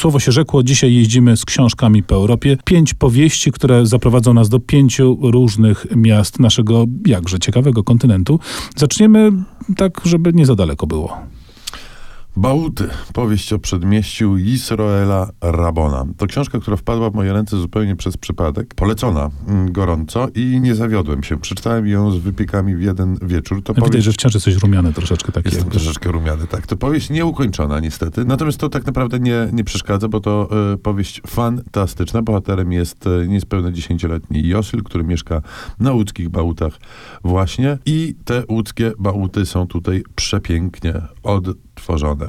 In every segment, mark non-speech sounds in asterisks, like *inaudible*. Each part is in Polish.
Słowo się rzekło, dzisiaj jeździmy z książkami po Europie. Pięć powieści, które zaprowadzą nas do pięciu różnych miast naszego jakże ciekawego kontynentu. Zaczniemy tak, żeby nie za daleko było. Bauty, powieść o przedmieściu Israela Rabona. To książka, która wpadła w moje ręce zupełnie przez przypadek. Polecona mm, gorąco i nie zawiodłem się. Przeczytałem ją z wypiekami w jeden wieczór. To Widać, że wciąż jesteś rumiany troszeczkę taki. Jestem jakby. troszeczkę rumiany, tak. To powieść nieukończona niestety. Natomiast to tak naprawdę nie, nie przeszkadza, bo to e, powieść fantastyczna. Bohaterem jest e, niespełna dziesięcioletni Josyl, który mieszka na łódzkich bałutach właśnie. I te łódzkie bałuty są tutaj przepięknie odtworzone.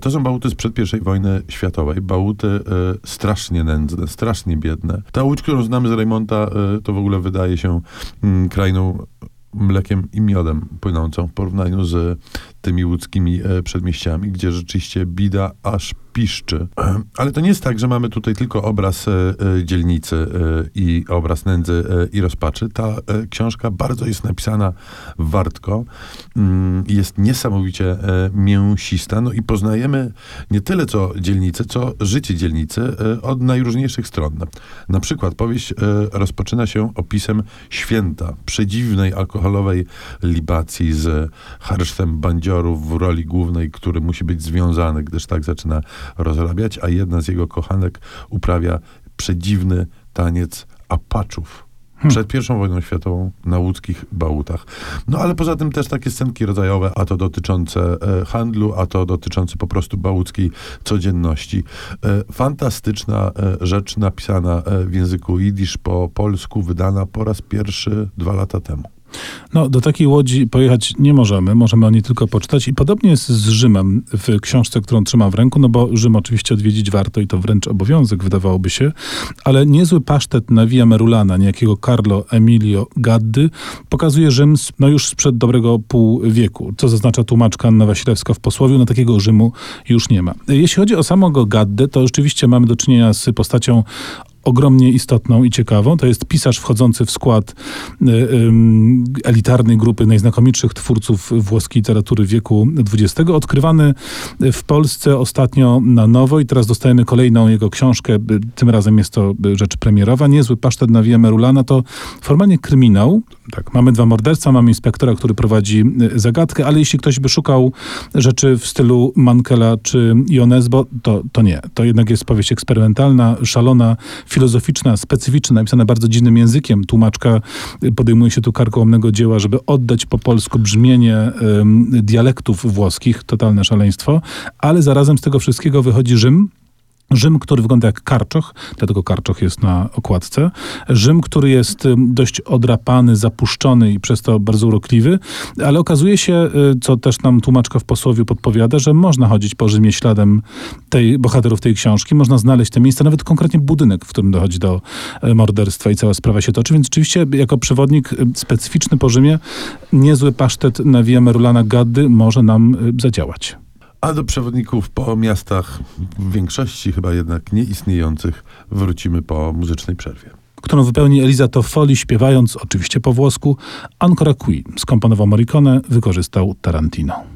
To są bałuty sprzed I wojny światowej. Bałuty e, strasznie nędzne, strasznie biedne. Ta łódź, którą znamy z Rejmonta, e, to w ogóle wydaje się mm, krainą mlekiem i miodem płynącą w porównaniu z tymi łódzkimi e, przedmieściami, gdzie rzeczywiście bida aż piszczy. *clears throat* Ale to nie jest tak, że mamy tutaj tylko obraz e, e, dzielnicy i obraz nędzy i rozpaczy. Ta książka bardzo jest napisana wartko, mm, jest niesamowicie mięsista, no i poznajemy nie tyle co dzielnicę, co życie dzielnicy od najróżniejszych stron. Na, przykład powieść rozpoczyna się opisem święta, przedziwnej alkoholowej libacji z harsztem w roli głównej, który musi być związany, gdyż tak zaczyna rozrabiać, a jedna z jego kochanek uprawia przedziwny taniec apaczów. Przed pierwszą wojną światową na łódzkich bałutach. No ale poza tym też takie scenki rodzajowe, a to dotyczące e, handlu, a to dotyczące po prostu bałuckiej codzienności. E, fantastyczna e, rzecz napisana e, w języku jidysz po polsku, wydana po raz pierwszy dwa lata temu. No, do takiej łodzi pojechać nie możemy, możemy o niej tylko poczytać. I podobnie jest z Rzymem w książce, którą trzymam w ręku, no bo Rzym oczywiście odwiedzić warto i to wręcz obowiązek, wydawałoby się, ale niezły pasztet na Via Merulana, niejakiego Carlo Emilio Gaddy, pokazuje Rzym no już sprzed dobrego pół wieku, co zaznacza tłumaczka Anna Wasilewska w posłowiu, no takiego Rzymu już nie ma. Jeśli chodzi o samego Gaddę, to rzeczywiście mamy do czynienia z postacią ogromnie istotną i ciekawą. To jest pisarz wchodzący w skład y, elitarnej grupy najznakomitszych twórców włoskiej literatury wieku XX, odkrywany w Polsce ostatnio na nowo i teraz dostajemy kolejną jego książkę. Tym razem jest to y, rzecz premierowa. Niezły pasztet na Via Merulana to formalnie kryminał. Tak, mamy dwa morderstwa, mamy inspektora, który prowadzi y, zagadkę, ale jeśli ktoś by szukał rzeczy w stylu Mankela czy Ionesbo, to, to nie. To jednak jest powieść eksperymentalna, szalona, filozoficzna, specyficzna, napisana bardzo dziwnym językiem. Tłumaczka podejmuje się tu karkołomnego dzieła, żeby oddać po polsku brzmienie dialektów włoskich, totalne szaleństwo, ale zarazem z tego wszystkiego wychodzi Rzym, Rzym, który wygląda jak karczoch, dlatego karczoch jest na okładce. Rzym, który jest ym, dość odrapany, zapuszczony i przez to bardzo urokliwy, ale okazuje się, y, co też nam tłumaczka w posłowiu podpowiada, że można chodzić po Rzymie śladem tej, bohaterów tej książki, można znaleźć te miejsca, nawet konkretnie budynek, w którym dochodzi do e, morderstwa i cała sprawa się toczy, więc rzeczywiście jako przewodnik y, specyficzny po Rzymie, niezły pasztet na Via Merulana Gaddy może nam y, zadziałać. A do przewodników po miastach, w większości chyba jednak nieistniejących, wrócimy po muzycznej przerwie. którą wypełni Eliza Toffoli, śpiewając, oczywiście po włosku, Ancora Qui. Skomponował Morricone, wykorzystał Tarantino.